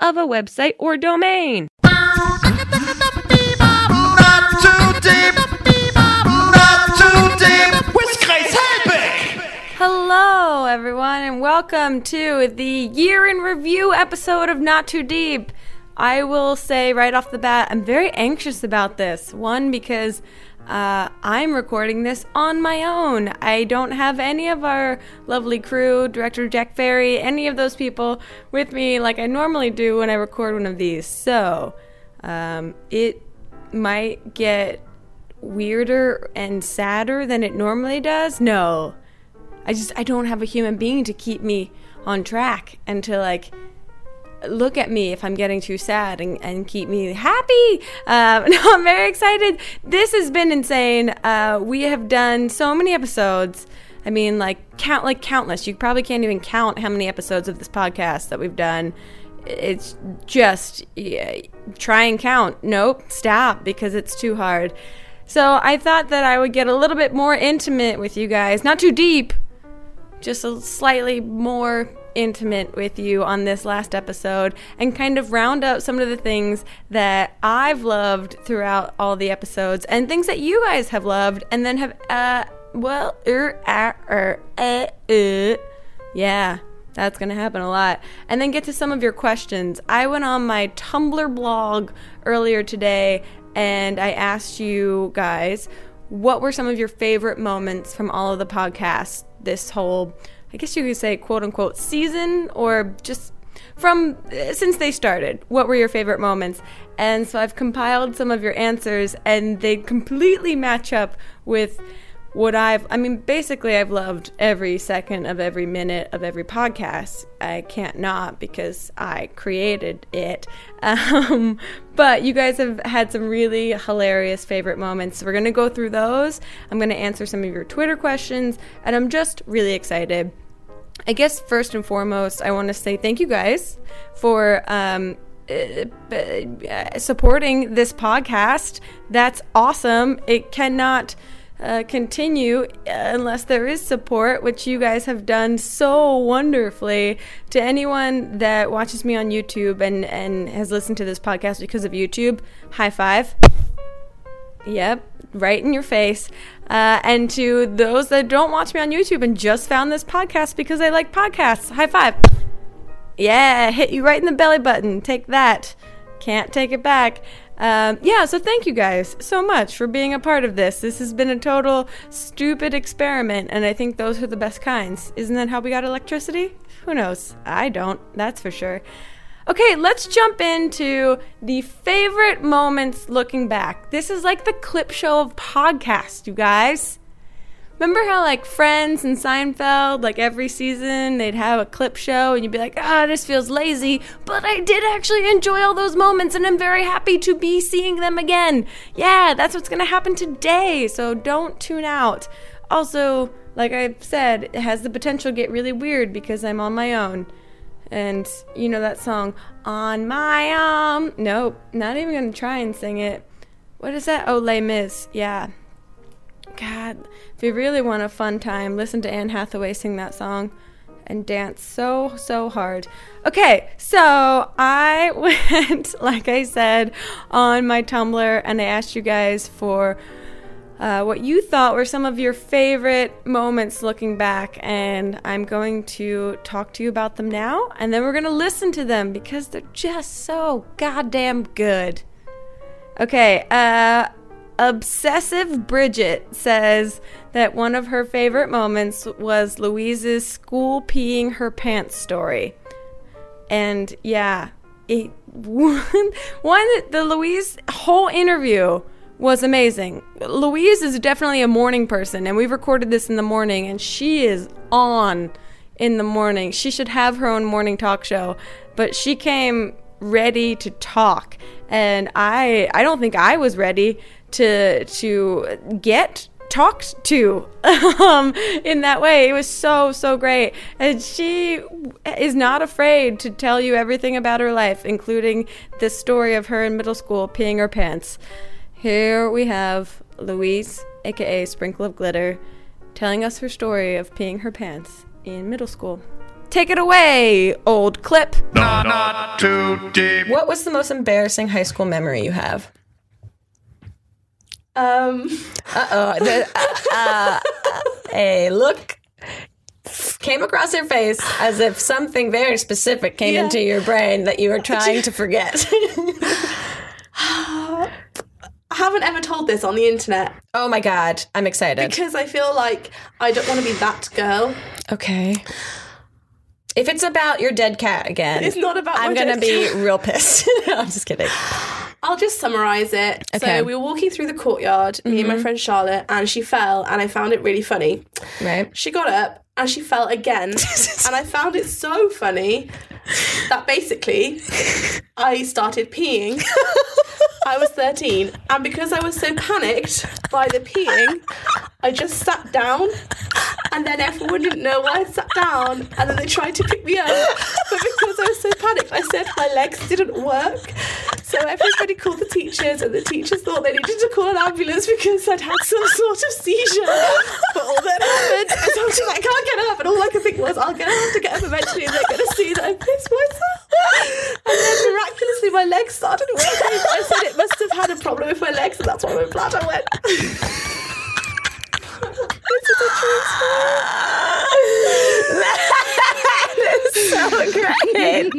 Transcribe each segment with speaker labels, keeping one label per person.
Speaker 1: of a website or domain.
Speaker 2: Not too deep. Not too deep. With Grace Helbig.
Speaker 1: Hello, everyone, and welcome to the year in review episode of Not Too Deep. I will say right off the bat, I'm very anxious about this. One, because uh, I'm recording this on my own. I don't have any of our lovely crew, director Jack Ferry, any of those people with me like I normally do when I record one of these. So um, it might get weirder and sadder than it normally does. No, I just I don't have a human being to keep me on track and to like look at me if I'm getting too sad and, and keep me happy. Um, no, I'm very excited. This has been insane. Uh, we have done so many episodes. I mean, like count, like countless. You probably can't even count how many episodes of this podcast that we've done. It's just yeah, try and count. Nope, stop because it's too hard. So I thought that I would get a little bit more intimate with you guys, not too deep, just a slightly more intimate with you on this last episode and kind of round up some of the things that I've loved throughout all the episodes and things that you guys have loved and then have uh well er, uh, er, uh, yeah that's going to happen a lot. And then get to some of your questions. I went on my Tumblr blog earlier today and I asked you guys what were some of your favorite moments from all of the podcasts this whole I guess you could say quote unquote season or just from uh, since they started. What were your favorite moments? And so I've compiled some of your answers and they completely match up with what I've I mean basically I've loved every second of every minute of every podcast. I can't not because I created it. Um, but you guys have had some really hilarious favorite moments. So we're going to go through those. I'm going to answer some of your Twitter questions and I'm just really excited. I guess first and foremost, I want to say thank you guys for um, uh, supporting this podcast. That's awesome. It cannot uh, continue unless there is support, which you guys have done so wonderfully. To anyone that watches me on YouTube and, and has listened to this podcast because of YouTube, high five. Yep, right in your face. Uh, and to those that don't watch me on YouTube and just found this podcast because they like podcasts, high five. Yeah, hit you right in the belly button. Take that. Can't take it back. Um, yeah, so thank you guys so much for being a part of this. This has been a total stupid experiment, and I think those are the best kinds. Isn't that how we got electricity? Who knows? I don't, that's for sure. Okay, let's jump into the favorite moments looking back. This is like the clip show of podcasts, you guys. Remember how like Friends and Seinfeld, like every season they'd have a clip show and you'd be like, ah, this feels lazy, but I did actually enjoy all those moments and I'm very happy to be seeing them again. Yeah, that's what's gonna happen today, so don't tune out. Also, like I've said, it has the potential to get really weird because I'm on my own. And you know that song, On My Own? Nope, not even gonna try and sing it. What is that? Oh, Les Mis. Yeah, God, if you really want a fun time, listen to Anne Hathaway sing that song and dance so, so hard. Okay, so I went, like I said, on my Tumblr and I asked you guys for uh, what you thought were some of your favorite moments looking back, and I'm going to talk to you about them now, and then we're going to listen to them because they're just so goddamn good. Okay, uh, Obsessive Bridget says that one of her favorite moments was Louise's school peeing her pants story. And yeah, it, one, the Louise whole interview was amazing. Louise is definitely a morning person, and we recorded this in the morning, and she is on in the morning. She should have her own morning talk show. But she came ready to talk, and I I don't think I was ready to to get talked to um, in that way. It was so, so great. And she is not afraid to tell you everything about her life, including this story of her in middle school peeing her pants. Here we have Louise, aka Sprinkle of Glitter, telling us her story of peeing her pants in middle school. Take it away, old clip.
Speaker 2: Not, not too deep.
Speaker 1: What was the most embarrassing high school memory you have?
Speaker 3: Um,
Speaker 1: Uh oh. Uh, a look came across your face as if something very specific came
Speaker 3: Yeah.
Speaker 1: into your brain that you were trying to forget.
Speaker 3: I haven't ever told this on the internet
Speaker 1: oh my god, I'm excited.
Speaker 3: because I feel like I don't want to be that girl.
Speaker 1: Okay. If it's about your dead cat again,
Speaker 3: It's not about
Speaker 1: I'm gonna be
Speaker 3: cat.
Speaker 1: real pissed. I'm just kidding.
Speaker 3: I'll just summarize it.
Speaker 1: Okay. Mm-hmm.
Speaker 3: So we were walking through the courtyard, me and my friend Charlotte, and she fell, and I found it really funny.
Speaker 1: Right.
Speaker 3: She got up and she fell again, and I found it so funny that basically I started peeing. I was 13, and because I was so panicked by the peeing, I just sat down, and then everyone didn't know why I sat down, and then they tried to pick me up, but because I was so panicked, I said my legs didn't work. So everybody called the teachers, and the teachers thought they needed to call an ambulance because I'd had some sort of seizure. But all that happened is I was like, I can't get up, and all I could think was, I'm gonna have to get up eventually, and they're gonna see that I pissed myself. And then miraculously, my legs started working. I said it must have had a problem with my legs, and that's why my bladder went. this is a true
Speaker 1: so great.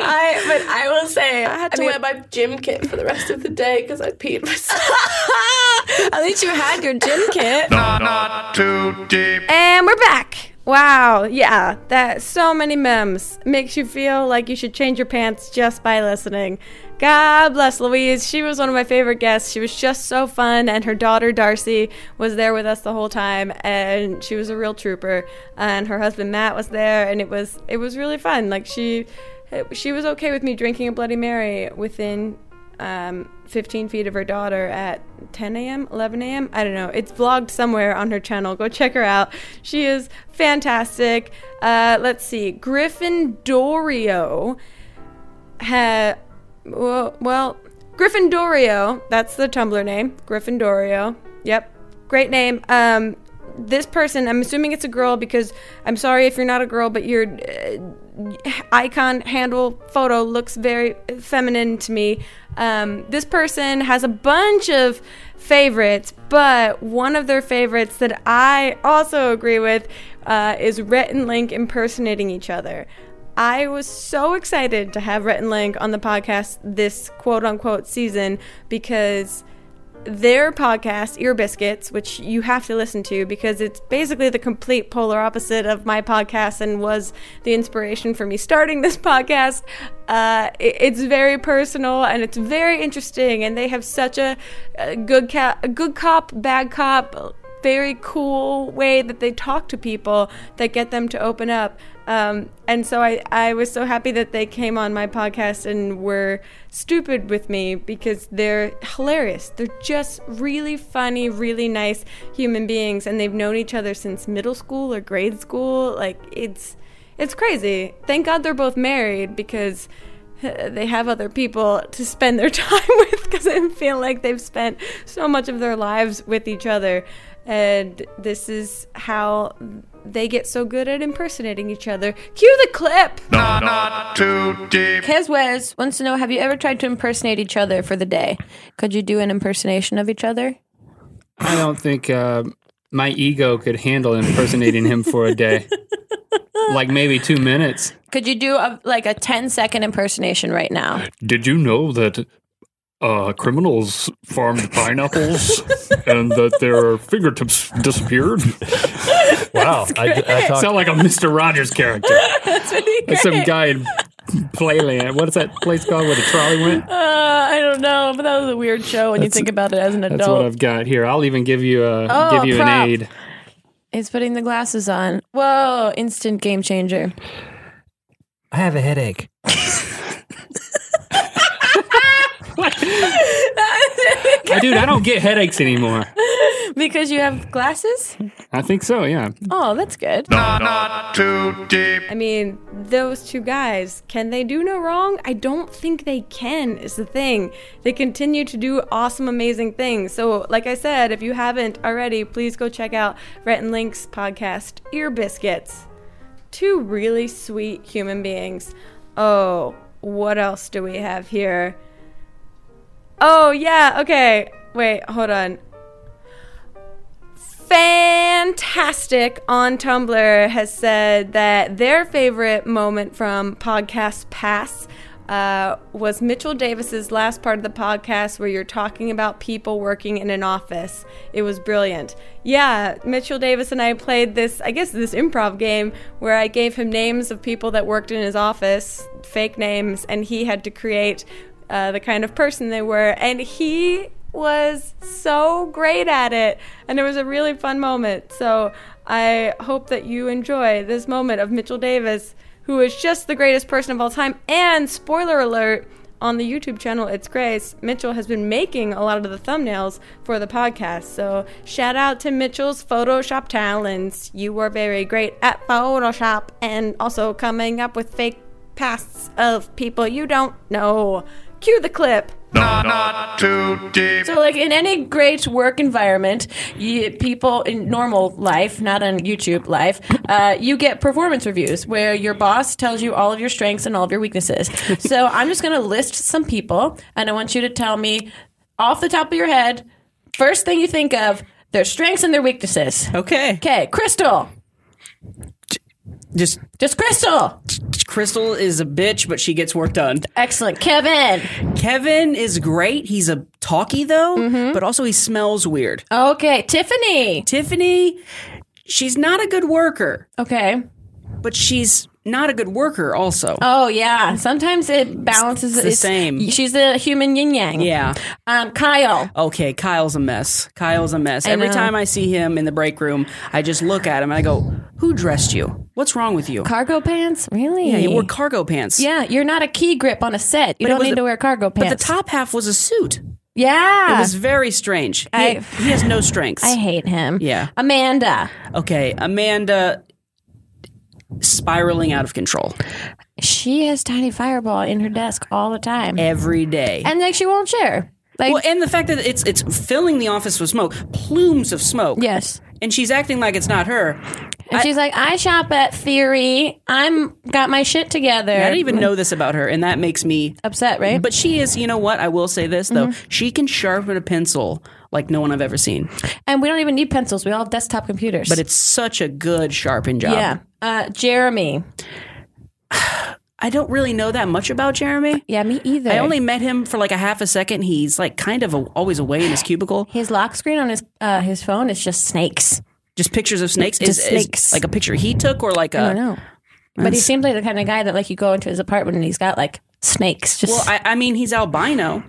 Speaker 1: I but I will say
Speaker 3: I had to wear my gym kit for the rest of the day because I peed myself.
Speaker 1: At least you had your gym kit.
Speaker 2: Not, not too deep.
Speaker 1: And we're back. Wow, yeah, that so many memes makes you feel like you should change your pants just by listening. God bless Louise. She was one of my favorite guests. She was just so fun, and her daughter Darcy was there with us the whole time, and she was a real trooper. And her husband Matt was there, and it was it was really fun. Like she she was okay with me drinking a Bloody Mary within um, 15 feet of her daughter at 10 a.m., 11 a.m. I don't know. It's vlogged somewhere on her channel. Go check her out. She is fantastic. Uh, let's see. Gryffindorio had. Well, well, Gryffindorio. That's the Tumblr name. Gryffindorio. Yep. Great name. Um, this person, I'm assuming it's a girl because I'm sorry if you're not a girl, but your uh, icon handle photo looks very feminine to me. Um, this person has a bunch of favorites, but one of their favorites that I also agree with uh, is Rhett and Link impersonating each other. I was so excited to have Rhett and Link on the podcast this quote unquote season because their podcast, Ear Biscuits, which you have to listen to because it's basically the complete polar opposite of my podcast and was the inspiration for me starting this podcast. Uh, it- it's very personal and it's very interesting, and they have such a, a good ca- a good cop, bad cop, very cool way that they talk to people that get them to open up. Um, and so I, I was so happy that they came on my podcast and were stupid with me because they're hilarious. They're just really funny, really nice human beings, and they've known each other since middle school or grade school. Like it's it's crazy. Thank God they're both married because uh, they have other people to spend their time with because I feel like they've spent so much of their lives with each other. And this is how they get so good at impersonating each other. Cue the clip!
Speaker 2: Not, not too deep.
Speaker 1: Keswez wants to know Have you ever tried to impersonate each other for the day? Could you do an impersonation of each other?
Speaker 4: I don't think uh, my ego could handle impersonating him for a day. like maybe two minutes.
Speaker 1: Could you do a, like a 10 second impersonation right now?
Speaker 4: Did you know that uh, criminals farmed pineapples and that their fingertips disappeared?
Speaker 5: Wow. I, I talked,
Speaker 4: Sound like a Mr. Rogers character. Like some guy in Playland. What is that place called where the trolley went?
Speaker 1: Uh, I don't know, but that was a weird show when you think about it as an adult.
Speaker 4: That's
Speaker 1: adult.
Speaker 4: what I've got here. I'll even give you a
Speaker 1: Oh,
Speaker 4: give you
Speaker 1: prop.
Speaker 4: an aid.
Speaker 1: It's putting the glasses on. Whoa, instant game changer.
Speaker 5: I have a headache.
Speaker 4: Dude, I don't get headaches anymore.
Speaker 1: Because you have glasses?
Speaker 4: I think so, yeah.
Speaker 1: Oh, that's good.
Speaker 2: Not too deep.
Speaker 1: I mean, those two guys, can they do no wrong? I don't think they can, is the thing. They continue to do awesome, amazing things. So, like I said, if you haven't already, please go check out Rhett and Link's podcast, Ear Biscuits. Two really sweet human beings. Oh, what else do we have here? Oh, yeah, okay. Wait, hold on. Fantastic on Tumblr has said that their favorite moment from podcast Pass uh, was Mitchell Davis's last part of the podcast where you're talking about people working in an office. It was brilliant. Yeah, Mitchell Davis and I played this, I guess, this improv game where I gave him names of people that worked in his office, fake names, and he had to create uh, the kind of person they were. And he was so great at it. And it was a really fun moment. So i hope that you enjoy this moment of mitchell davis who is just the greatest person of all time. And spoiler alert on the youtube channel it's grace. Mitchell has been making a lot of the thumbnails for the podcast. So shout out to mitchell's photoshop talents. You were very great at photoshop. And also coming up with fake pasts of people you don't know cue the clip
Speaker 2: Not, not too deep.
Speaker 1: so, like in any great work environment, you, people in normal life, not on YouTube life, uh, you get performance reviews where your boss tells you all of your strengths and all of your weaknesses. so, I'm just going to list some people, and I want you to tell me off the top of your head, first thing you think of, their strengths and their weaknesses.
Speaker 6: Okay.
Speaker 1: Okay, Crystal.
Speaker 6: Just
Speaker 1: Just Crystal.
Speaker 6: Crystal is a bitch, but she gets work done.
Speaker 1: Excellent. Kevin.
Speaker 6: Kevin is great. He's a talkie though,
Speaker 1: Mm-hmm.
Speaker 6: but also he smells weird.
Speaker 1: Okay, Tiffany.
Speaker 6: Tiffany, she's not a good worker,
Speaker 1: Okay.
Speaker 6: but she's not a good worker also.
Speaker 1: Oh yeah. Sometimes it balances.
Speaker 6: It's the same.
Speaker 1: She's a human yin yang.
Speaker 6: Yeah.
Speaker 1: Um, Kyle.
Speaker 6: Okay, Kyle's a mess. Kyle's a mess. Every
Speaker 1: know.
Speaker 6: time I see him in the break room, I just look at him and I go, "Who dressed you? What's wrong with you?"
Speaker 1: Cargo pants? Really?
Speaker 6: yeah, you wore cargo pants.
Speaker 1: Yeah, you're not a key grip on a set. You
Speaker 6: But
Speaker 1: don't need
Speaker 6: a-
Speaker 1: to wear cargo pants.
Speaker 6: But the top half was a suit.
Speaker 1: yeah.
Speaker 6: It was very strange. He,
Speaker 1: I-
Speaker 6: he has no strengths.
Speaker 1: I hate him.
Speaker 6: Yeah.
Speaker 1: Amanda.
Speaker 6: Okay, Amanda spiraling out of control
Speaker 1: She has tiny fireball in her desk all the time.
Speaker 6: every day.
Speaker 1: and like she won't share. Like
Speaker 6: well, and the fact that it's it's filling the office with smoke, plumes of smoke.
Speaker 1: yes.
Speaker 6: And she's acting like it's not her.
Speaker 1: And she's like, I shop at Theory. I'm got my shit together.
Speaker 6: I didn't even know this about her, and that makes me
Speaker 1: upset, right?
Speaker 6: But she is, you know what? I will say this though.
Speaker 1: Mm-hmm.
Speaker 6: She can sharpen a pencil like no one I've ever seen.
Speaker 1: and we don't even need pencils. We all have desktop computers.
Speaker 6: But it's such a good sharpen job.
Speaker 1: yeah. Uh, Jeremy.
Speaker 6: I don't really know that much about Jeremy.
Speaker 1: Yeah, me either.
Speaker 6: I only met him for like a half a second. He's like kind of a, always away in his cubicle.
Speaker 1: his lock screen on his uh, his phone is just snakes.
Speaker 6: Just pictures of snakes.
Speaker 1: Just
Speaker 6: Is- is
Speaker 1: snakes.
Speaker 6: like a picture he took, or like a.
Speaker 1: I don't know. But he seems like the kind of guy that like you go into his apartment and he's got like snakes. Just
Speaker 6: Well, I, I mean, he's albino,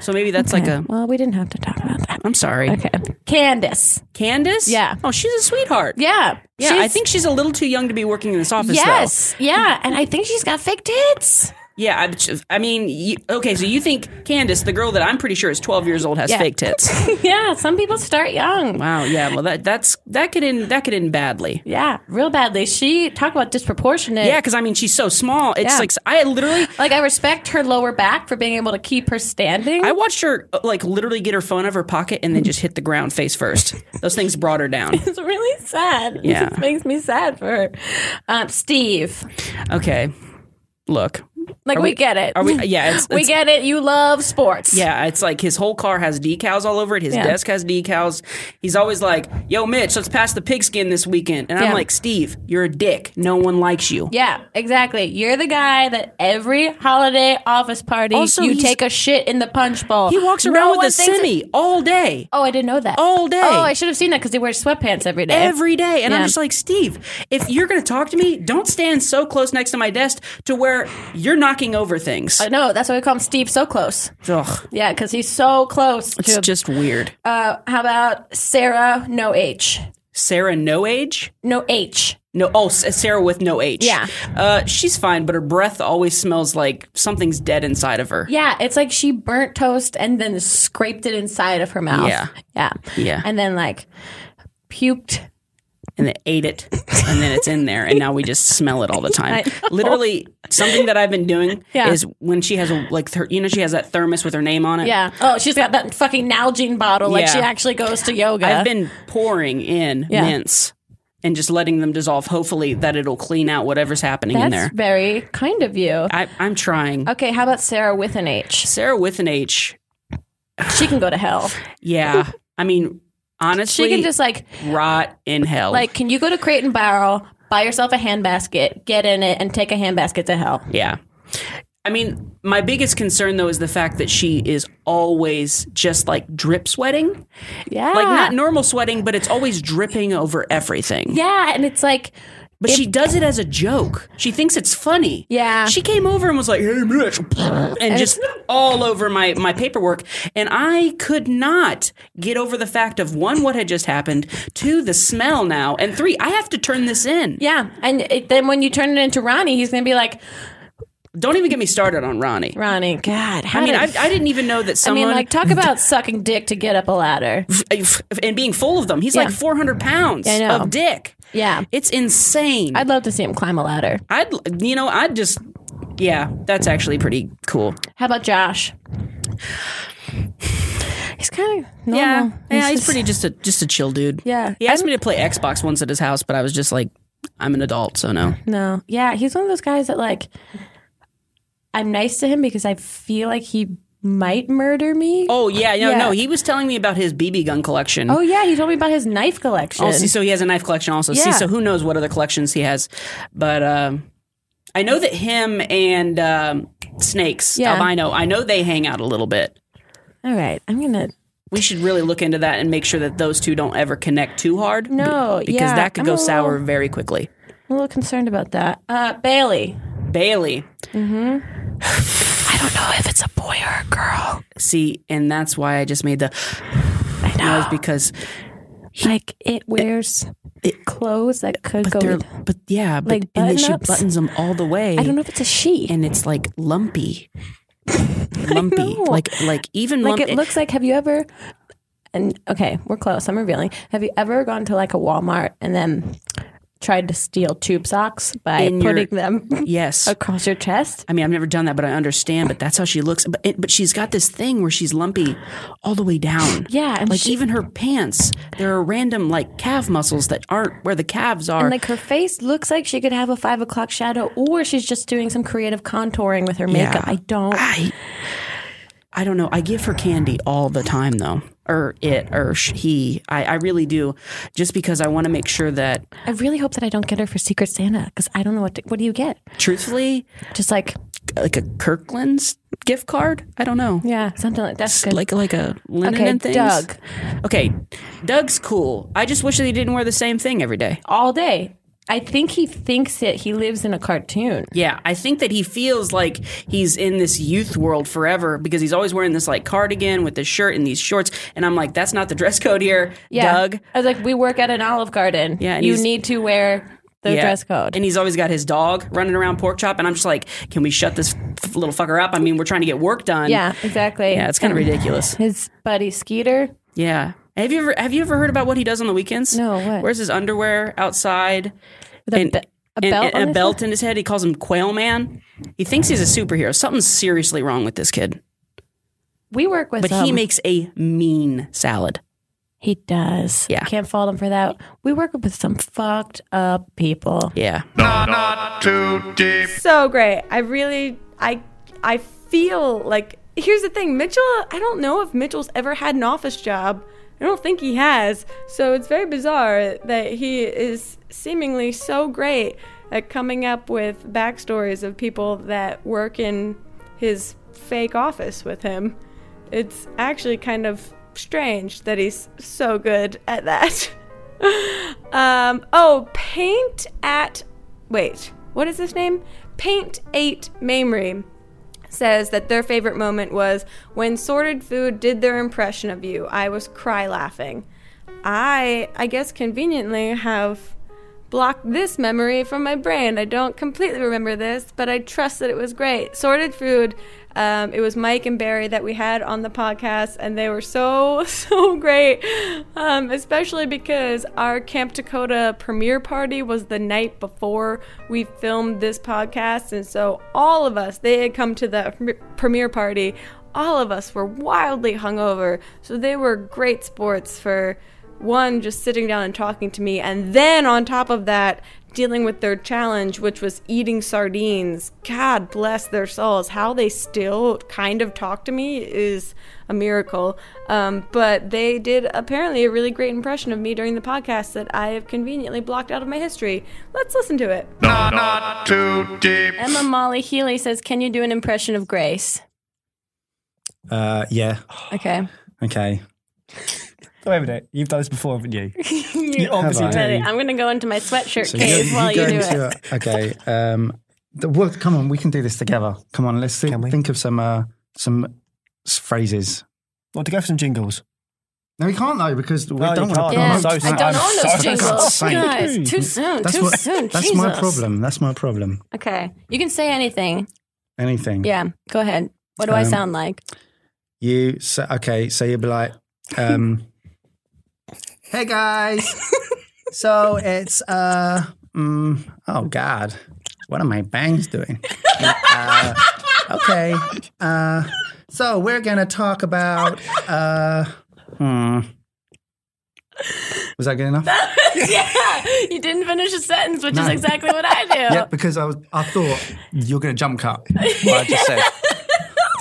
Speaker 6: so maybe that's like a.
Speaker 1: well, we didn't have to talk about that.
Speaker 6: I'm sorry,
Speaker 1: Okay, Candace.
Speaker 6: Candace.
Speaker 1: Yeah.
Speaker 6: Oh, she's a sweetheart.
Speaker 1: Yeah,
Speaker 6: Yeah, I think she's a little too young to be working in this office. though.
Speaker 1: yes, yeah, and I think she's got fake tits.
Speaker 6: Yeah, I, I mean, you, okay, so you think Candace, the girl that I'm pretty sure is 12 years old, has
Speaker 1: Yeah.
Speaker 6: fake tits?
Speaker 1: yeah, some people start young.
Speaker 6: wow, yeah, well that that's that could end that could end badly.
Speaker 1: Yeah, real badly. She talk about disproportionate.
Speaker 6: Yeah, because I mean, she's so small. It's
Speaker 1: Yeah.
Speaker 6: like I literally.
Speaker 1: like I respect her lower back for being able to keep her standing.
Speaker 6: I watched her uh, like literally get her phone out of her pocket and then just hit the ground face first. Those things brought her down.
Speaker 1: it's really sad.
Speaker 6: Yeah.
Speaker 1: it just makes me sad for her. Um, Steve,
Speaker 6: Okay, look,
Speaker 1: like we, get it.
Speaker 6: are we? Yeah, it's,
Speaker 1: we
Speaker 6: it's-
Speaker 1: get it. You love sports.
Speaker 6: Yeah, it's like his whole car has decals all over it. His
Speaker 1: Yeah.
Speaker 6: desk has decals. He's always like, "Yo, Mitch, let's pass the pigskin this weekend." And I'm like, "Steve, you're a dick. No one likes you."
Speaker 1: Yeah, exactly. You're the guy that every holiday office party
Speaker 6: Also,
Speaker 1: you take a shit in the punch bowl.
Speaker 6: He walks around
Speaker 1: one
Speaker 6: with a
Speaker 1: thinks it-
Speaker 6: all day.
Speaker 1: Oh, I didn't know that.
Speaker 6: All day.
Speaker 1: Oh, I should have seen that because he wears sweatpants every day.
Speaker 6: Every day. And I'm just like, Steve, if you're going to talk to me, don't stand so close next to my desk to where you're knocking over things.
Speaker 1: I know. That's why we call him Steve so close.
Speaker 6: Ugh,
Speaker 1: Yeah, because he's so close
Speaker 6: it's
Speaker 1: to.
Speaker 6: just weird.
Speaker 1: uh, how about Sarah? No H.
Speaker 6: Sarah No Age.
Speaker 7: No H.
Speaker 6: No, oh, S- Sarah with no H.
Speaker 7: Yeah.
Speaker 6: Uh, she's fine, but her breath always smells like something's dead inside of her.
Speaker 7: Yeah, it's like she burnt toast and then scraped it inside of her mouth.
Speaker 6: Yeah.
Speaker 7: Yeah.
Speaker 6: Yeah.
Speaker 7: And then like puked.
Speaker 6: And then ate it, and then it's in there, and now we just smell it all the time. Literally, something that I've been doing
Speaker 7: Yeah.
Speaker 6: is when she has a like, ther- you know, she has that thermos with her name on it.
Speaker 7: Yeah. Oh, she's got that fucking Nalgene bottle like
Speaker 6: Yeah.
Speaker 7: she actually goes to yoga.
Speaker 6: I've been pouring in
Speaker 7: Yeah.
Speaker 6: mints and just letting them dissolve. Hopefully, that it'll clean out whatever's happening in there.
Speaker 7: very kind of you.
Speaker 6: I, I'm trying.
Speaker 7: Okay, how about Sarah with an H?
Speaker 6: Sarah with an H.
Speaker 7: She can go to hell.
Speaker 6: Yeah, I mean, honestly,
Speaker 7: She can just like
Speaker 6: rot in hell.
Speaker 7: like can you go to Crate and Barrel, buy yourself a handbasket, get in it, and take a handbasket to hell?
Speaker 6: Yeah. I mean, my biggest concern though is the fact that she is always just like drip sweating.
Speaker 7: Yeah.
Speaker 6: Like not normal sweating, but it's always dripping over everything.
Speaker 7: Yeah, and it's like
Speaker 6: But she does it as a joke. She thinks it's funny.
Speaker 7: Yeah.
Speaker 6: She came over and was like, "Hey, Mitch," and just all over my my paperwork, and I could not get over the fact of one, what had just happened, two, the smell now, and three, I have to turn this in.
Speaker 7: yeah, and it, then when you turn it into Ronnie, he's gonna be like,
Speaker 6: Don't even get me started on Ronnie.
Speaker 7: Ronnie, God, how
Speaker 6: I mean, I,
Speaker 7: did-
Speaker 6: I didn't even know that someone.
Speaker 7: I mean, like talk about sucking dick to get up a ladder.
Speaker 6: and being full of them. He's like 400 pounds
Speaker 7: I
Speaker 6: of dick.
Speaker 7: Yeah,
Speaker 6: It's insane.
Speaker 7: I'd love to see him climb a ladder.
Speaker 6: I'd, you know, I'd just, yeah, that's actually pretty cool.
Speaker 7: How about Josh? He's kind of normal.
Speaker 6: Yeah, yeah, he's
Speaker 7: just-
Speaker 6: pretty just a just a chill dude.
Speaker 7: Yeah.
Speaker 6: he asked me to play Xbox once at his house, but I was just like, I'm an adult, so no.
Speaker 7: No, yeah, he's one of those guys that like. I'm nice to him because I feel like he might murder me.
Speaker 6: Oh yeah, no,
Speaker 7: Yeah.
Speaker 6: no. He was telling me about his BB gun collection.
Speaker 7: Oh, yeah, he told me about his knife collection.
Speaker 6: Oh, see, so he has a knife collection also. See, so who knows what other collections he has? But um, I know that him and um, Snakes
Speaker 7: Yeah.
Speaker 6: albino. I know they hang out a little bit.
Speaker 7: All right, I'm gonna.
Speaker 6: We should really look into that and make sure that those two don't ever connect too hard.
Speaker 7: No,
Speaker 6: because
Speaker 7: yeah,
Speaker 6: that could
Speaker 7: I'm
Speaker 6: go sour
Speaker 7: little-
Speaker 6: very quickly.
Speaker 7: I'm a little concerned about that. Uh, Bailey.
Speaker 6: Bailey, mm-hmm.
Speaker 7: I don't know if it's a boy or a girl.
Speaker 6: see, and that's why I just made the
Speaker 7: I
Speaker 6: noise because
Speaker 7: Like it wears clothes that could go. with-
Speaker 6: but yeah, but
Speaker 7: Like
Speaker 6: and then she buttons them all the way.
Speaker 7: I don't know if it's a she.
Speaker 6: and it's like lumpy, lumpy, like like even
Speaker 7: like
Speaker 6: lump-
Speaker 7: it looks like. Have you ever? And okay, we're close. I'm revealing. Have you ever gone to like a Walmart and then tried to steal tube socks by
Speaker 6: In your-
Speaker 7: putting them
Speaker 6: yes.
Speaker 7: across your chest?
Speaker 6: I mean, I've never done that, but I understand. But that's how she looks. But it, but she's got this thing where she's lumpy all the way down.
Speaker 7: Yeah, and
Speaker 6: like
Speaker 7: she-
Speaker 6: even her pants, there are random like calf muscles that aren't where the calves are.
Speaker 7: And like her face looks like she could have a five o'clock shadow, or she's just doing some creative contouring with her makeup. I don't.
Speaker 6: I, I don't know. I give her candy all the time, though, or it, or he. I, I really do, just because I want to make sure that,
Speaker 7: I really hope that I don't get her for Secret Santa because I don't know what. To, what do you get?
Speaker 6: truthfully,
Speaker 7: Just like
Speaker 6: like a Kirkland's gift card. I don't know.
Speaker 7: yeah, something like that's good.
Speaker 6: Like like a linen
Speaker 7: okay,
Speaker 6: and things.
Speaker 7: Doug,
Speaker 6: Okay, Doug's cool. I just wish that he didn't wear the same thing every day.
Speaker 7: all day. I think he thinks that he lives in a cartoon.
Speaker 6: Yeah, I think that he feels like he's in this youth world forever because he's always wearing this like cardigan with this shirt and these shorts. And I'm like, that's not the dress code here,
Speaker 7: Yeah,
Speaker 6: Doug.
Speaker 7: I was like, we work at an Olive Garden.
Speaker 6: Yeah,
Speaker 7: you need to wear the
Speaker 6: Yeah.
Speaker 7: dress code.
Speaker 6: And he's always got his dog running around pork chop. And I'm just like, can we shut this f- little fucker up? I mean, we're trying to get work done.
Speaker 7: yeah, exactly.
Speaker 6: Yeah, it's kind of ridiculous.
Speaker 7: His buddy Skeeter.
Speaker 6: Yeah. Have you ever have you ever heard about what he does on the weekends?
Speaker 7: No, what?
Speaker 6: Wears his underwear outside.
Speaker 7: With a,
Speaker 6: and,
Speaker 7: be- a
Speaker 6: and-
Speaker 7: belt,
Speaker 6: and
Speaker 7: on
Speaker 6: a belt
Speaker 7: head?
Speaker 6: in his head. He calls him Quail Man. He thinks he's a superhero. Something's seriously wrong with this kid.
Speaker 7: We work with
Speaker 6: But he
Speaker 7: um,
Speaker 6: makes a mean salad.
Speaker 7: He does.
Speaker 6: Yeah.
Speaker 7: Can't fault him for that. We work with some fucked up people.
Speaker 6: Yeah.
Speaker 1: Not, not too deep.
Speaker 7: So great. I really I I feel like here's the thing, Mitchell, I don't know if Mitchell's ever had an office job. I don't think he has. So it's very bizarre that he is seemingly so great at coming up with backstories of people that work in his fake office with him. It's actually kind of strange that he's so good at that. um, oh, paint at. Wait, what is his name? Paint 8 Mamrie says that their favorite moment was when Sorted Food did their impression of you. I was cry laughing.
Speaker 1: I, I guess conveniently, have blocked this memory from my brain. I don't completely remember this, but I trust that it was great. Sorted Food. Um, it was Mike and Barry that we had on the podcast, and they were so so great. Um, especially because our Camp Takota premiere party was the night before we filmed this podcast, and so all of us they had come to the premiere party. All of us were wildly hungover, so they were great sports for one just sitting down and talking to me and then on top of that dealing with their challenge which was eating sardines. God bless their souls. How they still kind of talk to me is a miracle. Um, but they did apparently a really great impression of me during the podcast that i have conveniently blocked out of my history. Let's listen to it.
Speaker 2: Not, not too deep.
Speaker 1: emma molly healy says can you do an impression of grace?
Speaker 5: Uh, yeah.
Speaker 1: okay.
Speaker 5: Okay.
Speaker 8: Wait a minute. You've done this before, haven't you?
Speaker 1: you
Speaker 8: obviously
Speaker 5: I?
Speaker 8: do.
Speaker 1: Ready? i'm gonna go into my sweatshirt
Speaker 5: So
Speaker 1: cave
Speaker 5: you,
Speaker 1: while you,
Speaker 5: go
Speaker 1: do
Speaker 5: into
Speaker 1: it
Speaker 5: a- okay. Um, the, well, come on, we can do this together. Come on, let's think, think of some uh, some phrases.
Speaker 8: Want to go for some jingles?
Speaker 5: No, we can't though because we
Speaker 8: No,
Speaker 5: don't want to.
Speaker 1: Yeah,
Speaker 8: I'm so
Speaker 1: I don't
Speaker 8: sorry.
Speaker 1: know those
Speaker 8: so
Speaker 1: jingles,
Speaker 5: sorry.
Speaker 1: guys. Too soon.
Speaker 5: That's
Speaker 1: too
Speaker 5: what,
Speaker 1: soon.
Speaker 5: That's my problem. That's my problem.
Speaker 1: Okay, you can say anything.
Speaker 5: Anything.
Speaker 1: Yeah, go ahead. What do I
Speaker 5: Um,
Speaker 1: sound like?
Speaker 5: You so, okay? So you'll be like, um, "Hey guys, so it's uh, mm, oh god, what are my bangs doing? uh, okay, uh, so we're gonna talk about uh, hmm." Was that good enough?
Speaker 1: yeah, you didn't finish a sentence, which
Speaker 5: No.
Speaker 1: is exactly what I do.
Speaker 5: yeah, because I was, I thought you're gonna jump cut. What I just said.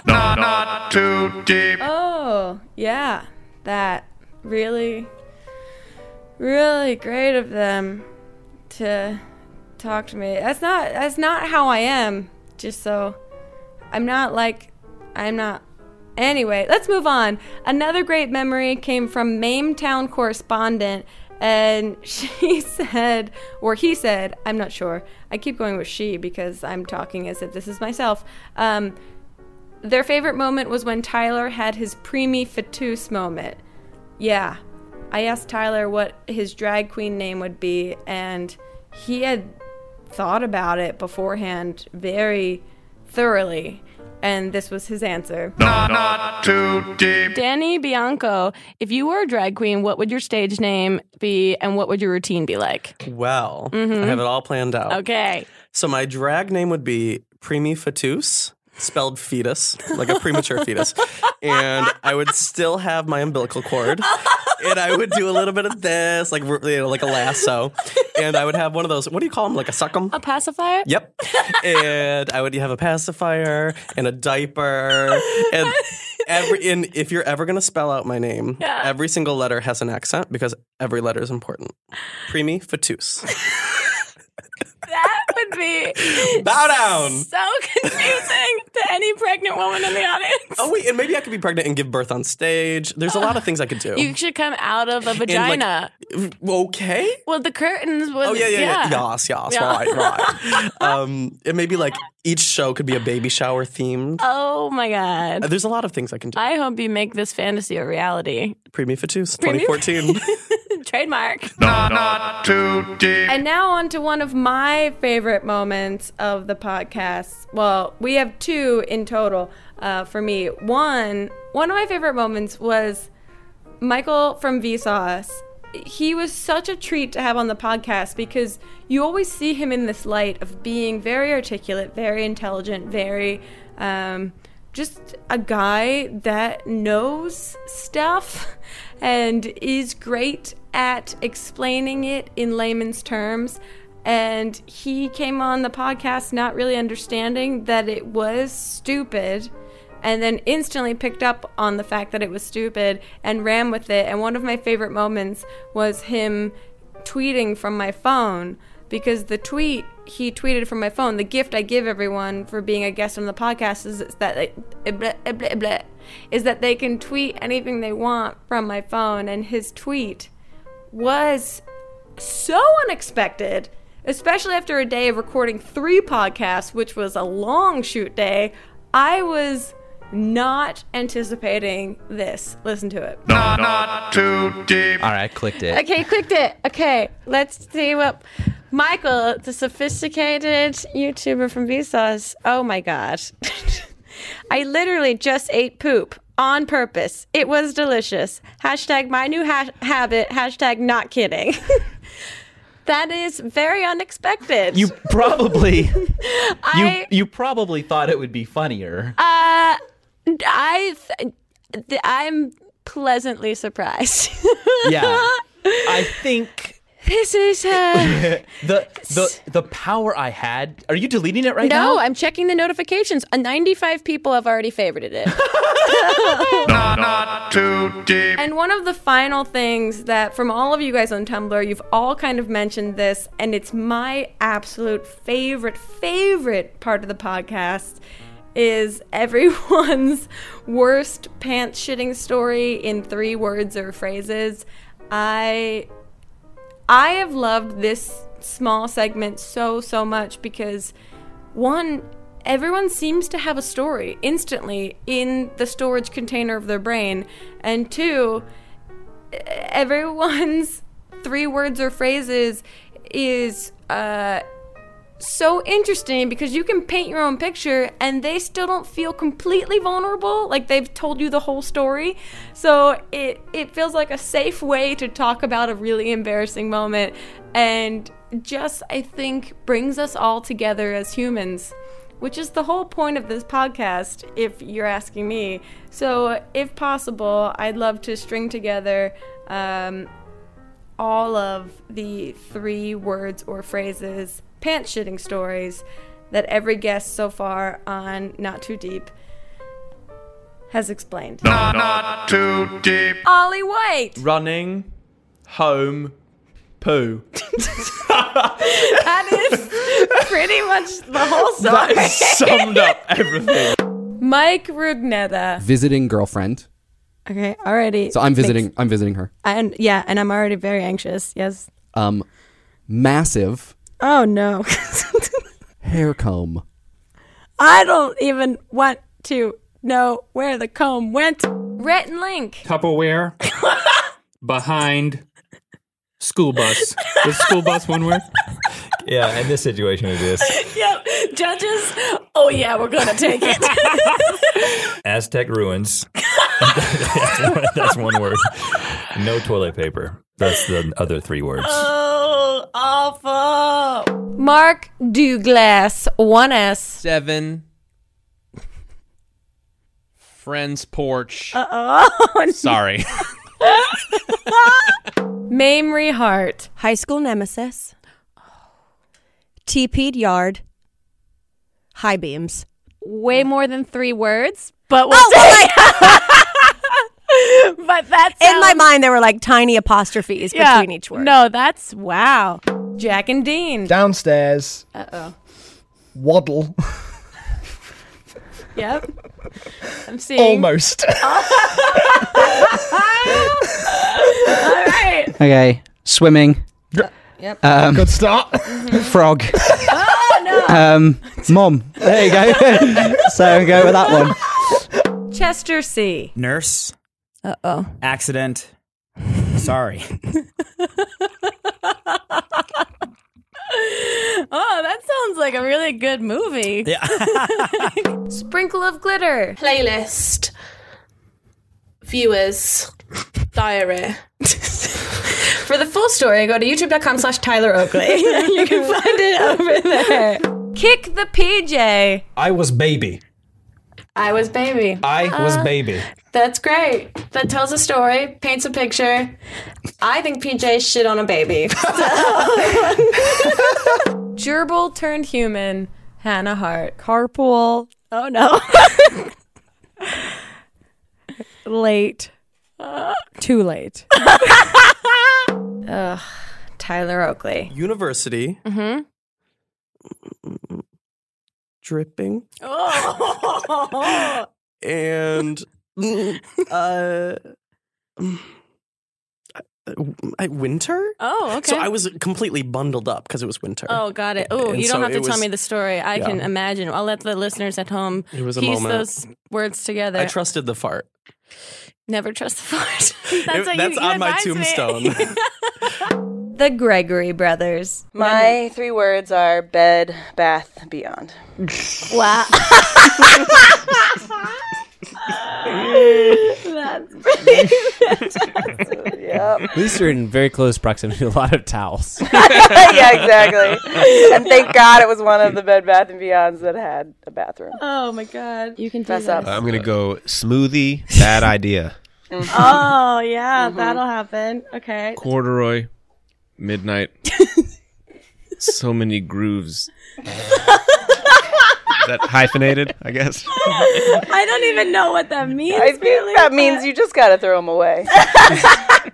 Speaker 2: Not, not too deep.
Speaker 1: Oh, yeah, that really, really great of them to talk to me. That's not that's not how I am. Just so I'm not like I'm not. Anyway, let's move on. Another great memory came from Mame Town correspondent, and she said, or he said, I'm not sure. I keep going with she because I'm talking as if this is myself. Um, their favorite moment was when Tyler had his preemie fetus moment. Yeah. I asked Tyler what his drag queen name would be, and he had thought about it beforehand very thoroughly, and this was his answer.
Speaker 2: Not, not too deep.
Speaker 1: Danny Bianco, if you were a drag queen, what would your stage name be, and what would your routine be like?
Speaker 9: Well,
Speaker 1: Mm-hmm.
Speaker 9: I have it all planned out.
Speaker 1: Okay.
Speaker 9: So my drag name would be Preemie Fetus, spelled fetus, like a premature fetus. And I would still have my umbilical cord. And I would do a little bit of this, like you know, like a lasso. And I would have one of those, what do you call them? Like a suckum?
Speaker 1: A pacifier?
Speaker 9: Yep. And I would have a pacifier and a diaper. And every and if you're ever gonna spell out my name,
Speaker 1: Yeah.
Speaker 9: every single letter has an accent because every letter is important. Preemie Fetus.
Speaker 1: Would be
Speaker 9: Bow down.
Speaker 1: so confusing to any pregnant woman in the audience.
Speaker 9: Oh wait, and maybe I could be pregnant and give birth on stage. There's a lot of things I could do.
Speaker 1: You should come out of a
Speaker 9: And, like,
Speaker 1: vagina.
Speaker 9: okay.
Speaker 1: well, the curtains would.
Speaker 9: Oh yeah, yeah, yeah.
Speaker 1: yeah.
Speaker 9: Yes, yes,
Speaker 1: Yeah.
Speaker 9: right, right. um, and maybe like each show could be a baby shower themed.
Speaker 1: Oh my
Speaker 9: Uh,
Speaker 1: god.
Speaker 9: There's a lot of things I can do.
Speaker 1: I hope you make this fantasy a reality.
Speaker 9: Preemie Fetus,
Speaker 1: Preemie-
Speaker 9: 2014.
Speaker 1: Trademark.
Speaker 2: Not, not too deep.
Speaker 1: And now on to one of my favorite moments of the podcast. Well, we have two in total uh, for me. One, one of my favorite moments was Michael from Vsauce. He was such a treat to have on the podcast because you always see him in this light of being very articulate, very intelligent, very um, just a guy that knows stuff and is great at explaining it in layman's terms. And he came on the podcast not really understanding that it was stupid and then instantly picked up on the fact that it was stupid and ran with it. And one of my favorite moments was him tweeting from my phone because the tweet he tweeted from my phone, the gift I give everyone for being a guest on the podcast is that they, is that they can tweet anything they want from my phone. And his tweet was so unexpected, especially after a day of recording three podcasts, which was a long shoot day. I was not anticipating this. Listen to it.
Speaker 2: Not, not too deep.
Speaker 10: All right, I clicked it.
Speaker 1: Okay, clicked it. Okay, let's see what Michael, the sophisticated YouTuber from Vsauce. Oh my god. I literally just ate poop on purpose. It was delicious. Hashtag my new ha- habit. Hashtag not kidding. that is very unexpected.
Speaker 10: You probably you
Speaker 1: I-
Speaker 10: you probably thought it would be funnier.
Speaker 1: Uh, I, I'm pleasantly surprised.
Speaker 10: yeah. I think
Speaker 1: this is uh,
Speaker 10: the the the power I had. Are you deleting it right now?
Speaker 1: no. I'm checking the notifications. Uh, 95 people have already favorited it.
Speaker 2: Not, not too deep.
Speaker 1: and one of the final things that, from all of you guys on Tumblr, you've all kind of mentioned this, and it's my absolute favorite, favorite part of the podcast. Is everyone's worst pants shitting story in three words or phrases? I I have loved this small segment so, so much because one, everyone seems to have a story instantly in the storage container of their brain. And two, everyone's three words or phrases is uh, so interesting because you can paint your own picture and they still don't feel completely vulnerable like they've told you the whole story. So it it feels like a safe way to talk about a really embarrassing moment and just i think brings us all together as humans which is the whole point of this podcast if you're asking me. So if possible i'd love to string together um, all of the three words or phrases, pants shitting stories that every guest so far on Not Too Deep has explained.
Speaker 2: Not, not too deep.
Speaker 1: Ollie White!
Speaker 10: Running home poo.
Speaker 1: That is pretty much the whole
Speaker 10: That summed up everything.
Speaker 1: Mike Rugnetta.
Speaker 11: Visiting girlfriend.
Speaker 1: Okay, already.
Speaker 11: So I'm visiting. I'm visiting her.
Speaker 1: And yeah, and I'm already very anxious. Yes.
Speaker 11: Um, massive
Speaker 1: Oh no.
Speaker 11: hair comb.
Speaker 1: I don't even want to know where the comb went. Rhett and Link.
Speaker 4: Tupperware behind school bus. Is school bus one word?
Speaker 12: Yeah, in this situation it is.
Speaker 1: Yep. Judges. Oh yeah, we're gonna take it.
Speaker 12: Aztec ruins. that's, one, that's one word. No toilet paper. That's the other three words.
Speaker 1: Oh, awful. Mark Douglas, 1S.
Speaker 13: Seven. Friend's porch.
Speaker 1: Oh,
Speaker 13: Sorry.
Speaker 1: Mamrie Hart.
Speaker 7: High school nemesis. TP'd yard. High beams.
Speaker 1: Way more than three words, but we'll
Speaker 7: Oh,
Speaker 1: take- but that's
Speaker 7: In my mind, there were like tiny apostrophes between each word.
Speaker 1: No, that's wow. Jack and Dean.
Speaker 8: Downstairs,
Speaker 1: Uh oh.
Speaker 8: waddle.
Speaker 1: Yep. I'm seeing.
Speaker 8: Almost.
Speaker 1: All right.
Speaker 14: Okay, swimming.
Speaker 1: Yep.
Speaker 14: Um,
Speaker 8: Good start.
Speaker 14: frog.
Speaker 1: Oh no.
Speaker 14: Um, mom. There you go. so I'm going with that one.
Speaker 1: Chester See.
Speaker 15: Nurse.
Speaker 1: Uh oh.
Speaker 15: Accident. Sorry.
Speaker 1: Oh, that sounds like a really good movie.
Speaker 15: Yeah.
Speaker 1: Sprinkle of glitter.
Speaker 3: Playlist. Viewers. Diarrhea.
Speaker 1: For the full story, go to youtube.com slash Tyler Oakley. you can find it over there. Kick the PJ.
Speaker 12: I was baby.
Speaker 1: I was baby.
Speaker 12: I was
Speaker 1: Uh,
Speaker 12: baby.
Speaker 1: That's great. That tells a story, paints a picture. I think PJ shit on a baby. Gerbil turned human, Hannah Hart.
Speaker 7: Carpool. Oh no. late. Too late.
Speaker 1: Ugh, Tyler Oakley.
Speaker 9: University.
Speaker 1: Mm-hmm.
Speaker 9: Dripping.
Speaker 1: Oh.
Speaker 9: And mm, uh I, winter.
Speaker 1: Oh, okay.
Speaker 9: So I was completely bundled up because it was winter.
Speaker 1: Oh, got it. Oh, you don't
Speaker 9: so
Speaker 1: have to tell
Speaker 9: was-
Speaker 1: me the story. I
Speaker 9: Yeah.
Speaker 1: can imagine. I'll let the listeners at home
Speaker 9: It was a
Speaker 1: piece
Speaker 9: moment.
Speaker 1: those words together.
Speaker 9: I trusted the fart.
Speaker 1: Never trust the fart.
Speaker 9: It-
Speaker 1: that's what
Speaker 9: that's
Speaker 1: you, you
Speaker 9: on my tombstone.
Speaker 1: the Gregory brothers.
Speaker 16: My three words are bed, bath, beyond.
Speaker 1: Wow.
Speaker 16: That's Yep.
Speaker 17: At least you're in very close proximity to a lot of towels.
Speaker 16: yeah, exactly. And thank God it was one of the Bed Bath and Beyonds that had a bathroom.
Speaker 1: Oh my God. You can
Speaker 16: Fess up.
Speaker 18: I'm gonna go smoothie. Bad idea.
Speaker 1: Oh yeah, mm-hmm. that'll happen. Okay.
Speaker 19: Corduroy, midnight. so many grooves.
Speaker 18: Is that hyphenated? I guess.
Speaker 1: I don't even know what that means.
Speaker 16: I think that means you just gotta throw them away.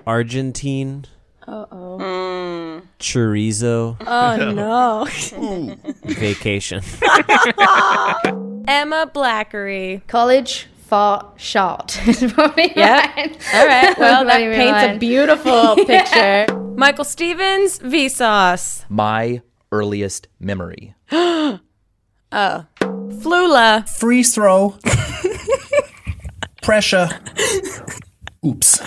Speaker 17: Argentine,
Speaker 1: Uh oh.
Speaker 16: Mm.
Speaker 17: chorizo,
Speaker 1: Oh no.
Speaker 17: vacation.
Speaker 1: Emma Blackery.
Speaker 20: College fought shot. Is probably
Speaker 1: Yep.
Speaker 20: mine.
Speaker 1: All right. Well, that
Speaker 20: Probably
Speaker 1: paints a beautiful picture. Michael Stevens, Vsauce.
Speaker 10: My earliest memory.
Speaker 1: oh. Flula.
Speaker 15: Freeze throw. Pressure. Oops.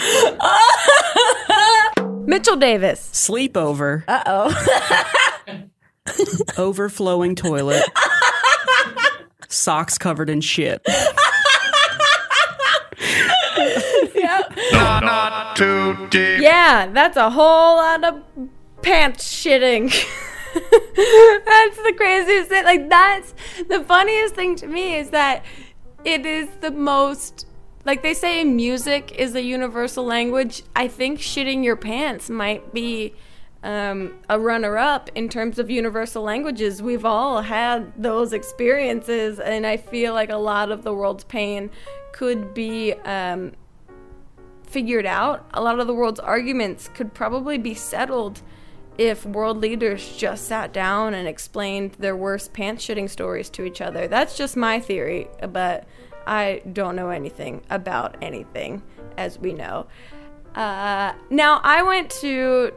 Speaker 1: Mitchell Davis.
Speaker 6: Sleepover.
Speaker 1: Uh oh.
Speaker 6: Overflowing toilet. Socks covered in shit.
Speaker 2: Not too deep.
Speaker 1: Yeah, that's a whole lot of pants shitting. that's the craziest thing. Like that's the funniest thing to me is that it is the most like they say music is a universal language. I think shitting your pants might be um, a runner up in terms of universal languages. We've all had those experiences, and I feel like a lot of the world's pain could be um, figured out. A lot of the world's arguments could probably be settled if world leaders just sat down and explained their worst pants shitting stories to each other. That's just my theory, but I don't know anything about anything, as we know. Uh, now, I went to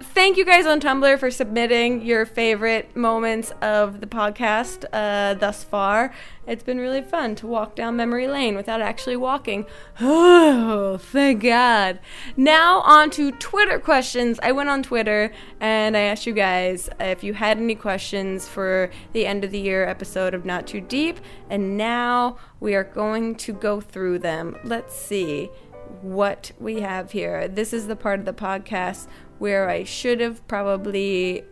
Speaker 1: thank you guys on Tumblr for submitting your favorite moments of the podcast uh, thus far. It's been really fun to walk down memory lane without actually walking. Oh, thank God. Now, on to Twitter questions. I went on Twitter and I asked you guys if you had any questions for the end of the year episode of Not Too Deep, and now we are going to go through them. Let's see what we have here. This is the part of the podcast where I should have probably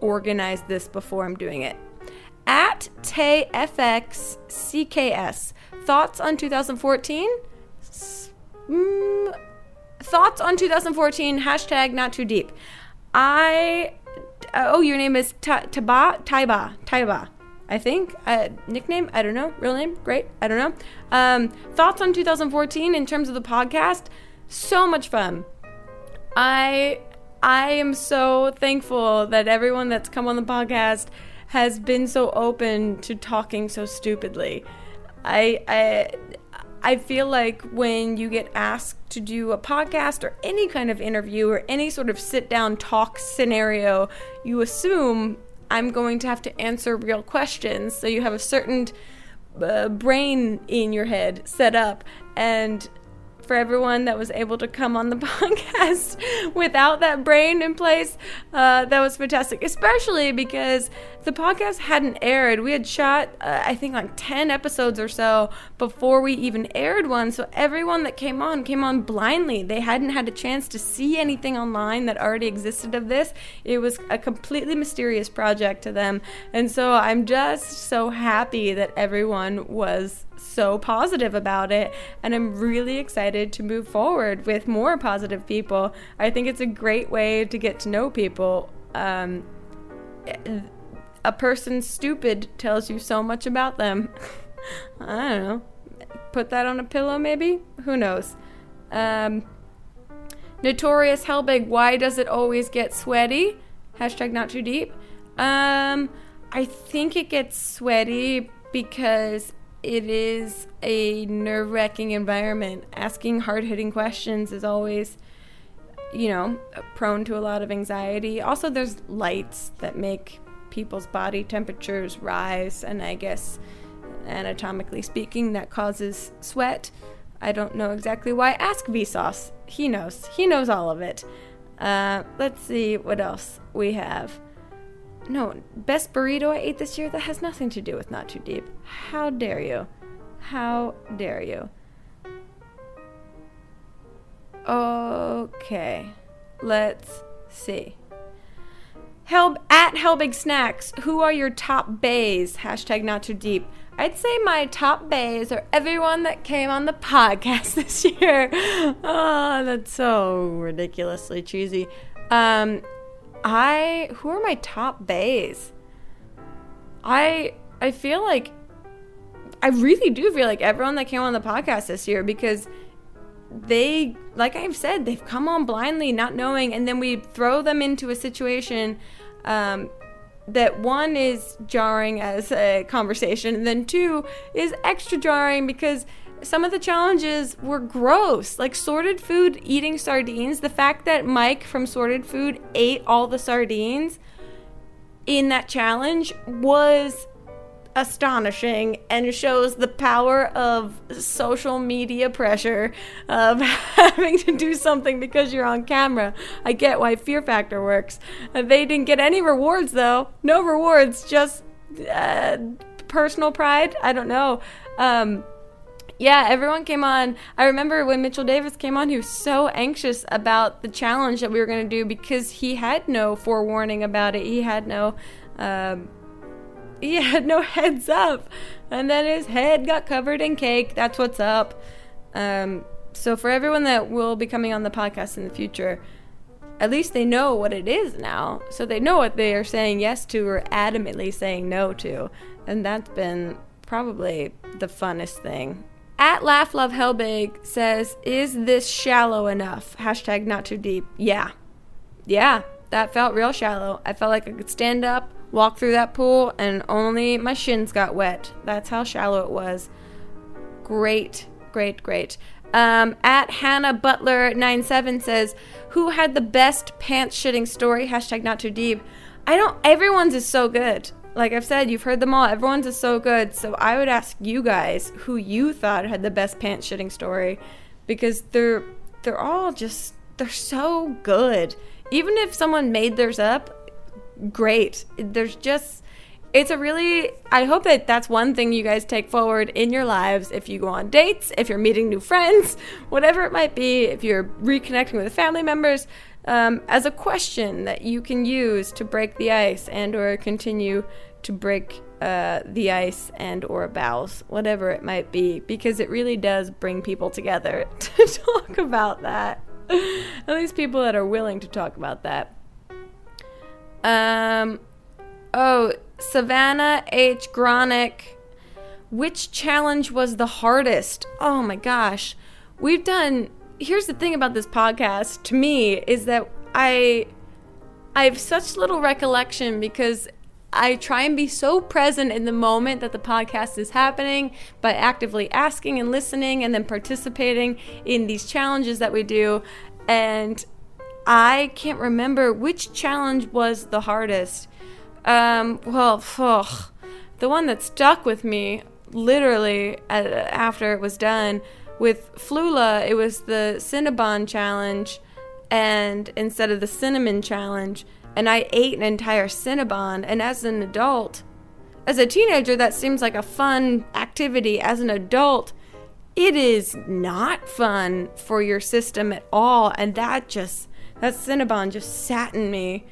Speaker 1: organized this before I'm doing it. At TayFXCKS, thoughts on 2014? Mm, thoughts on 2014, hashtag not too deep. I, oh, your name is Ta- Taba? Taiba. Taiba. I think. Uh, nickname? I don't know. Real name? Great. I don't know. Um, thoughts on 2014 in terms of the podcast? So much fun. I I am so thankful that everyone that's come on the podcast has been so open to talking so stupidly. I I I feel like when you get asked to do a podcast or any kind of interview or any sort of sit down talk scenario, you assume I'm going to have to answer real questions. So you have a certain uh, brain in your head set up and for everyone that was able to come on the podcast without that brain in place. Uh, that was fantastic, especially because the podcast hadn't aired. We had shot, uh, I think, like 10 episodes or so before we even aired one. So everyone that came on came on blindly. They hadn't had a chance to see anything online that already existed of this. It was a completely mysterious project to them. And so I'm just so happy that everyone was so positive about it and I'm really excited to move forward with more positive people. I think it's a great way to get to know people. Um, a person stupid tells you so much about them. I don't know. Put that on a pillow, maybe? Who knows? Um, Notorious Hellbig, why does it always get sweaty? Hashtag not too deep. Um, I think it gets sweaty because it is a nerve wracking environment. Asking hard hitting questions is always, you know, prone to a lot of anxiety. Also, there's lights that make people's body temperatures rise, and I guess anatomically speaking, that causes sweat. I don't know exactly why. Ask Vsauce. He knows. He knows all of it. Uh, let's see what else we have. No, best burrito I ate this year that has nothing to do with Not Too Deep. How dare you? How dare you? Okay, let's see. Hel- at Helbig Snacks, who are your top bays? Hashtag not too deep. I'd say my top bays are everyone that came on the podcast this year. Oh, that's so ridiculously cheesy. Um, I who are my top bays? I I feel like I really do feel like everyone that came on the podcast this year because they like I've said they've come on blindly not knowing and then we throw them into a situation um, that one is jarring as a conversation and then two is extra jarring because some of the challenges were gross like sorted food eating sardines. The fact that mike from sorted food ate all the sardines in that challenge was astonishing and shows the power of social media pressure of having to do something because you're on camera. I get why Fear Factor works. Uh, they didn't get any rewards though. No rewards, just uh, personal pride. I don't know. Um, yeah, everyone came on. I remember when Mitchell Davis came on, he was so anxious about the challenge that we were going to do because he had no forewarning about it. He had no. Um, he had no heads up. And then his head got covered in cake. That's what's up. Um, so, for everyone that will be coming on the podcast in the future, at least they know what it is now. So they know what they are saying yes to or adamantly saying no to. And that's been probably the funnest thing. At Laugh Love Hellbig says, Is this shallow enough? Hashtag not too deep. Yeah. Yeah, that felt real shallow. I felt like I could stand up, walk through that pool, and only my shins got wet. That's how shallow it was. Great, great, great. Um, at Hannah Butler 97 says, Who had the best pants shitting story? Hashtag not too deep. I don't, everyone's is so good. Like I've said, you've heard them all. Everyone's is so good. So I would ask you guys who you thought had the best pants shitting story because they're they're all just they're so good. Even if someone made theirs up, great. There's just it's a really I hope that that's one thing you guys take forward in your lives if you go on dates, if you're meeting new friends, whatever it might be, if you're reconnecting with family members, um, as a question that you can use to break the ice and or continue to break uh, the ice and or bows, whatever it might be, because it really does bring people together to talk about that. At least people that are willing to talk about that. Um, oh, Savannah H. Gronick. Which challenge was the hardest? Oh my gosh. We've done. Here's the thing about this podcast to me is that I I have such little recollection because I try and be so present in the moment that the podcast is happening by actively asking and listening and then participating in these challenges that we do. And I can't remember which challenge was the hardest. Um, well, ugh, the one that stuck with me literally uh, after it was done with Flula, it was the Cinnabon challenge, and instead of the cinnamon challenge, and I ate an entire Cinnabon. And as an adult, as a teenager, that seems like a fun activity. As an adult, it is not fun for your system at all, and that just that Cinnabon just sat in me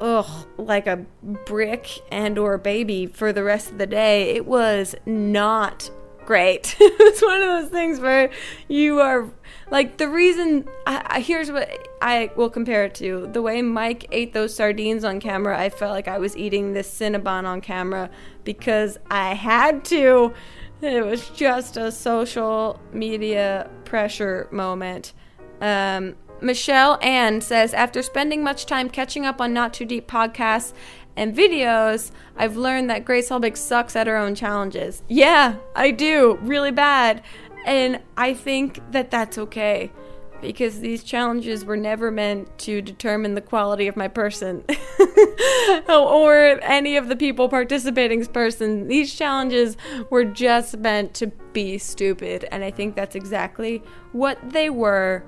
Speaker 1: ugh, like a brick and or baby for the rest of the day. It was not great. it's one of those things where you are like the reason. I, I, here's what I will compare it to: the way Mike ate those sardines on camera. I felt like I was eating this Cinnabon on camera because I had to. It was just a social media pressure moment. Um, Michelle Ann says, after spending much time catching up on Not Too Deep podcasts and videos, I've learned that Grace Helbig sucks at her own challenges. Yeah, I do, really bad. And I think that that's okay because these challenges were never meant to determine the quality of my person or any of the people participating's person. These challenges were just meant to be stupid, and I think that's exactly what they were.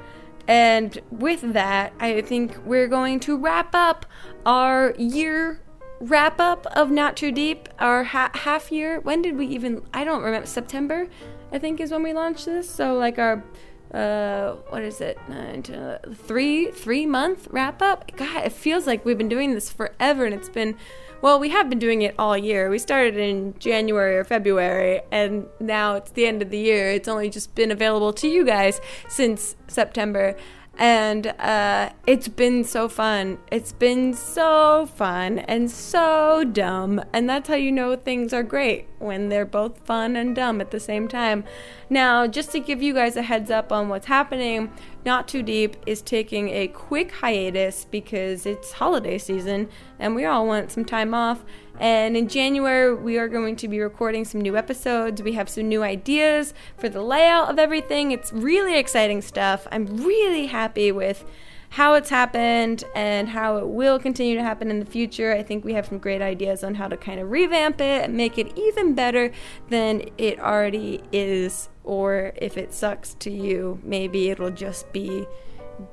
Speaker 1: And with that, I think we're going to wrap up our year wrap up of Not Too Deep, our ha- half year. When did we even? I don't remember. September, I think, is when we launched this. So like our uh what is it Nine to, three three month wrap up god it feels like we've been doing this forever and it's been well we have been doing it all year. We started in january or february and now it's the end of the year. It's only just been available to you guys since september and uh, it's been so fun. It's been so fun and so dumb. And that's how you know things are great when they're both fun and dumb at the same time. Now, just to give you guys a heads up on what's happening, Not Too Deep is taking a quick hiatus because it's holiday season and we all want some time off. And in January, we are going to be recording some new episodes. We have some new ideas for the layout of everything. It's really exciting stuff. I'm really happy with how it's happened and how it will continue to happen in the future. I think we have some great ideas on how to kind of revamp it and make it even better than it already is. Or if it sucks to you, maybe it'll just be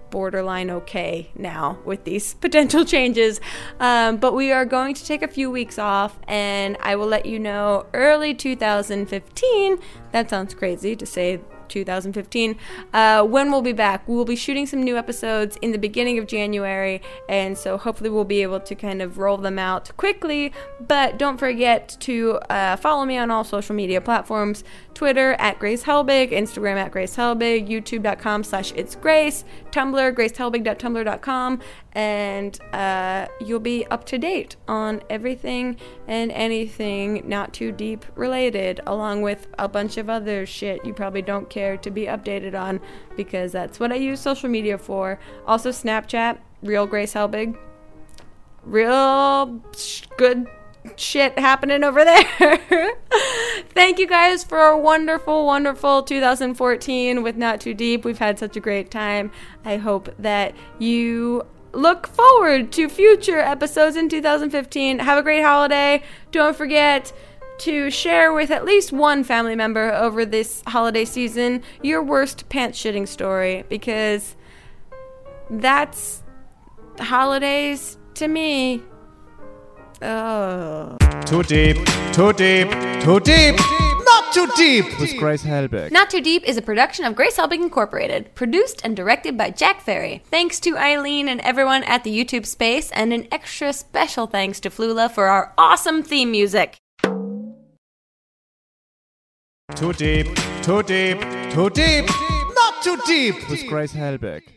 Speaker 1: borderline okay now with these potential changes. Um, but we are going to take a few weeks off, and I will let you know early 2015. That sounds crazy to say 2015 uh, when we'll be back. We will be shooting some new episodes in the beginning of January, and so hopefully we'll be able to kind of roll them out quickly. But don't forget to uh, follow me on all social media platforms Twitter at Grace Helbig, Instagram at Grace Helbig, YouTube.com slash It's Grace, Tumblr, gracehelbig.tumblr.com, and uh, you'll be up to date on everything and anything not too deep related, along with a bunch of other shit you probably don't care to be updated on because that's what I use social media for. Also, Snapchat, Real Grace Helbig. Real sh- good shit happening over there. Thank you guys for a wonderful, wonderful 2014 with Not Too Deep. We've had such a great time. I hope that you look forward to future episodes in 2015. Have a great holiday. Don't forget to share with at least one family member over this holiday season your worst pants shitting story because that's holidays to me. Oh.
Speaker 8: Too deep, too deep, too deep, not too deep.
Speaker 18: With Grace Helbig.
Speaker 1: Not Too Deep is a production of Grace Helbig Incorporated, produced and directed by Jack Ferry. Thanks to Eileen and everyone at the YouTube space, and an extra special thanks to Flula for our awesome theme music.
Speaker 8: Too deep, too deep, too deep, not too deep.
Speaker 18: With Grace Helbig.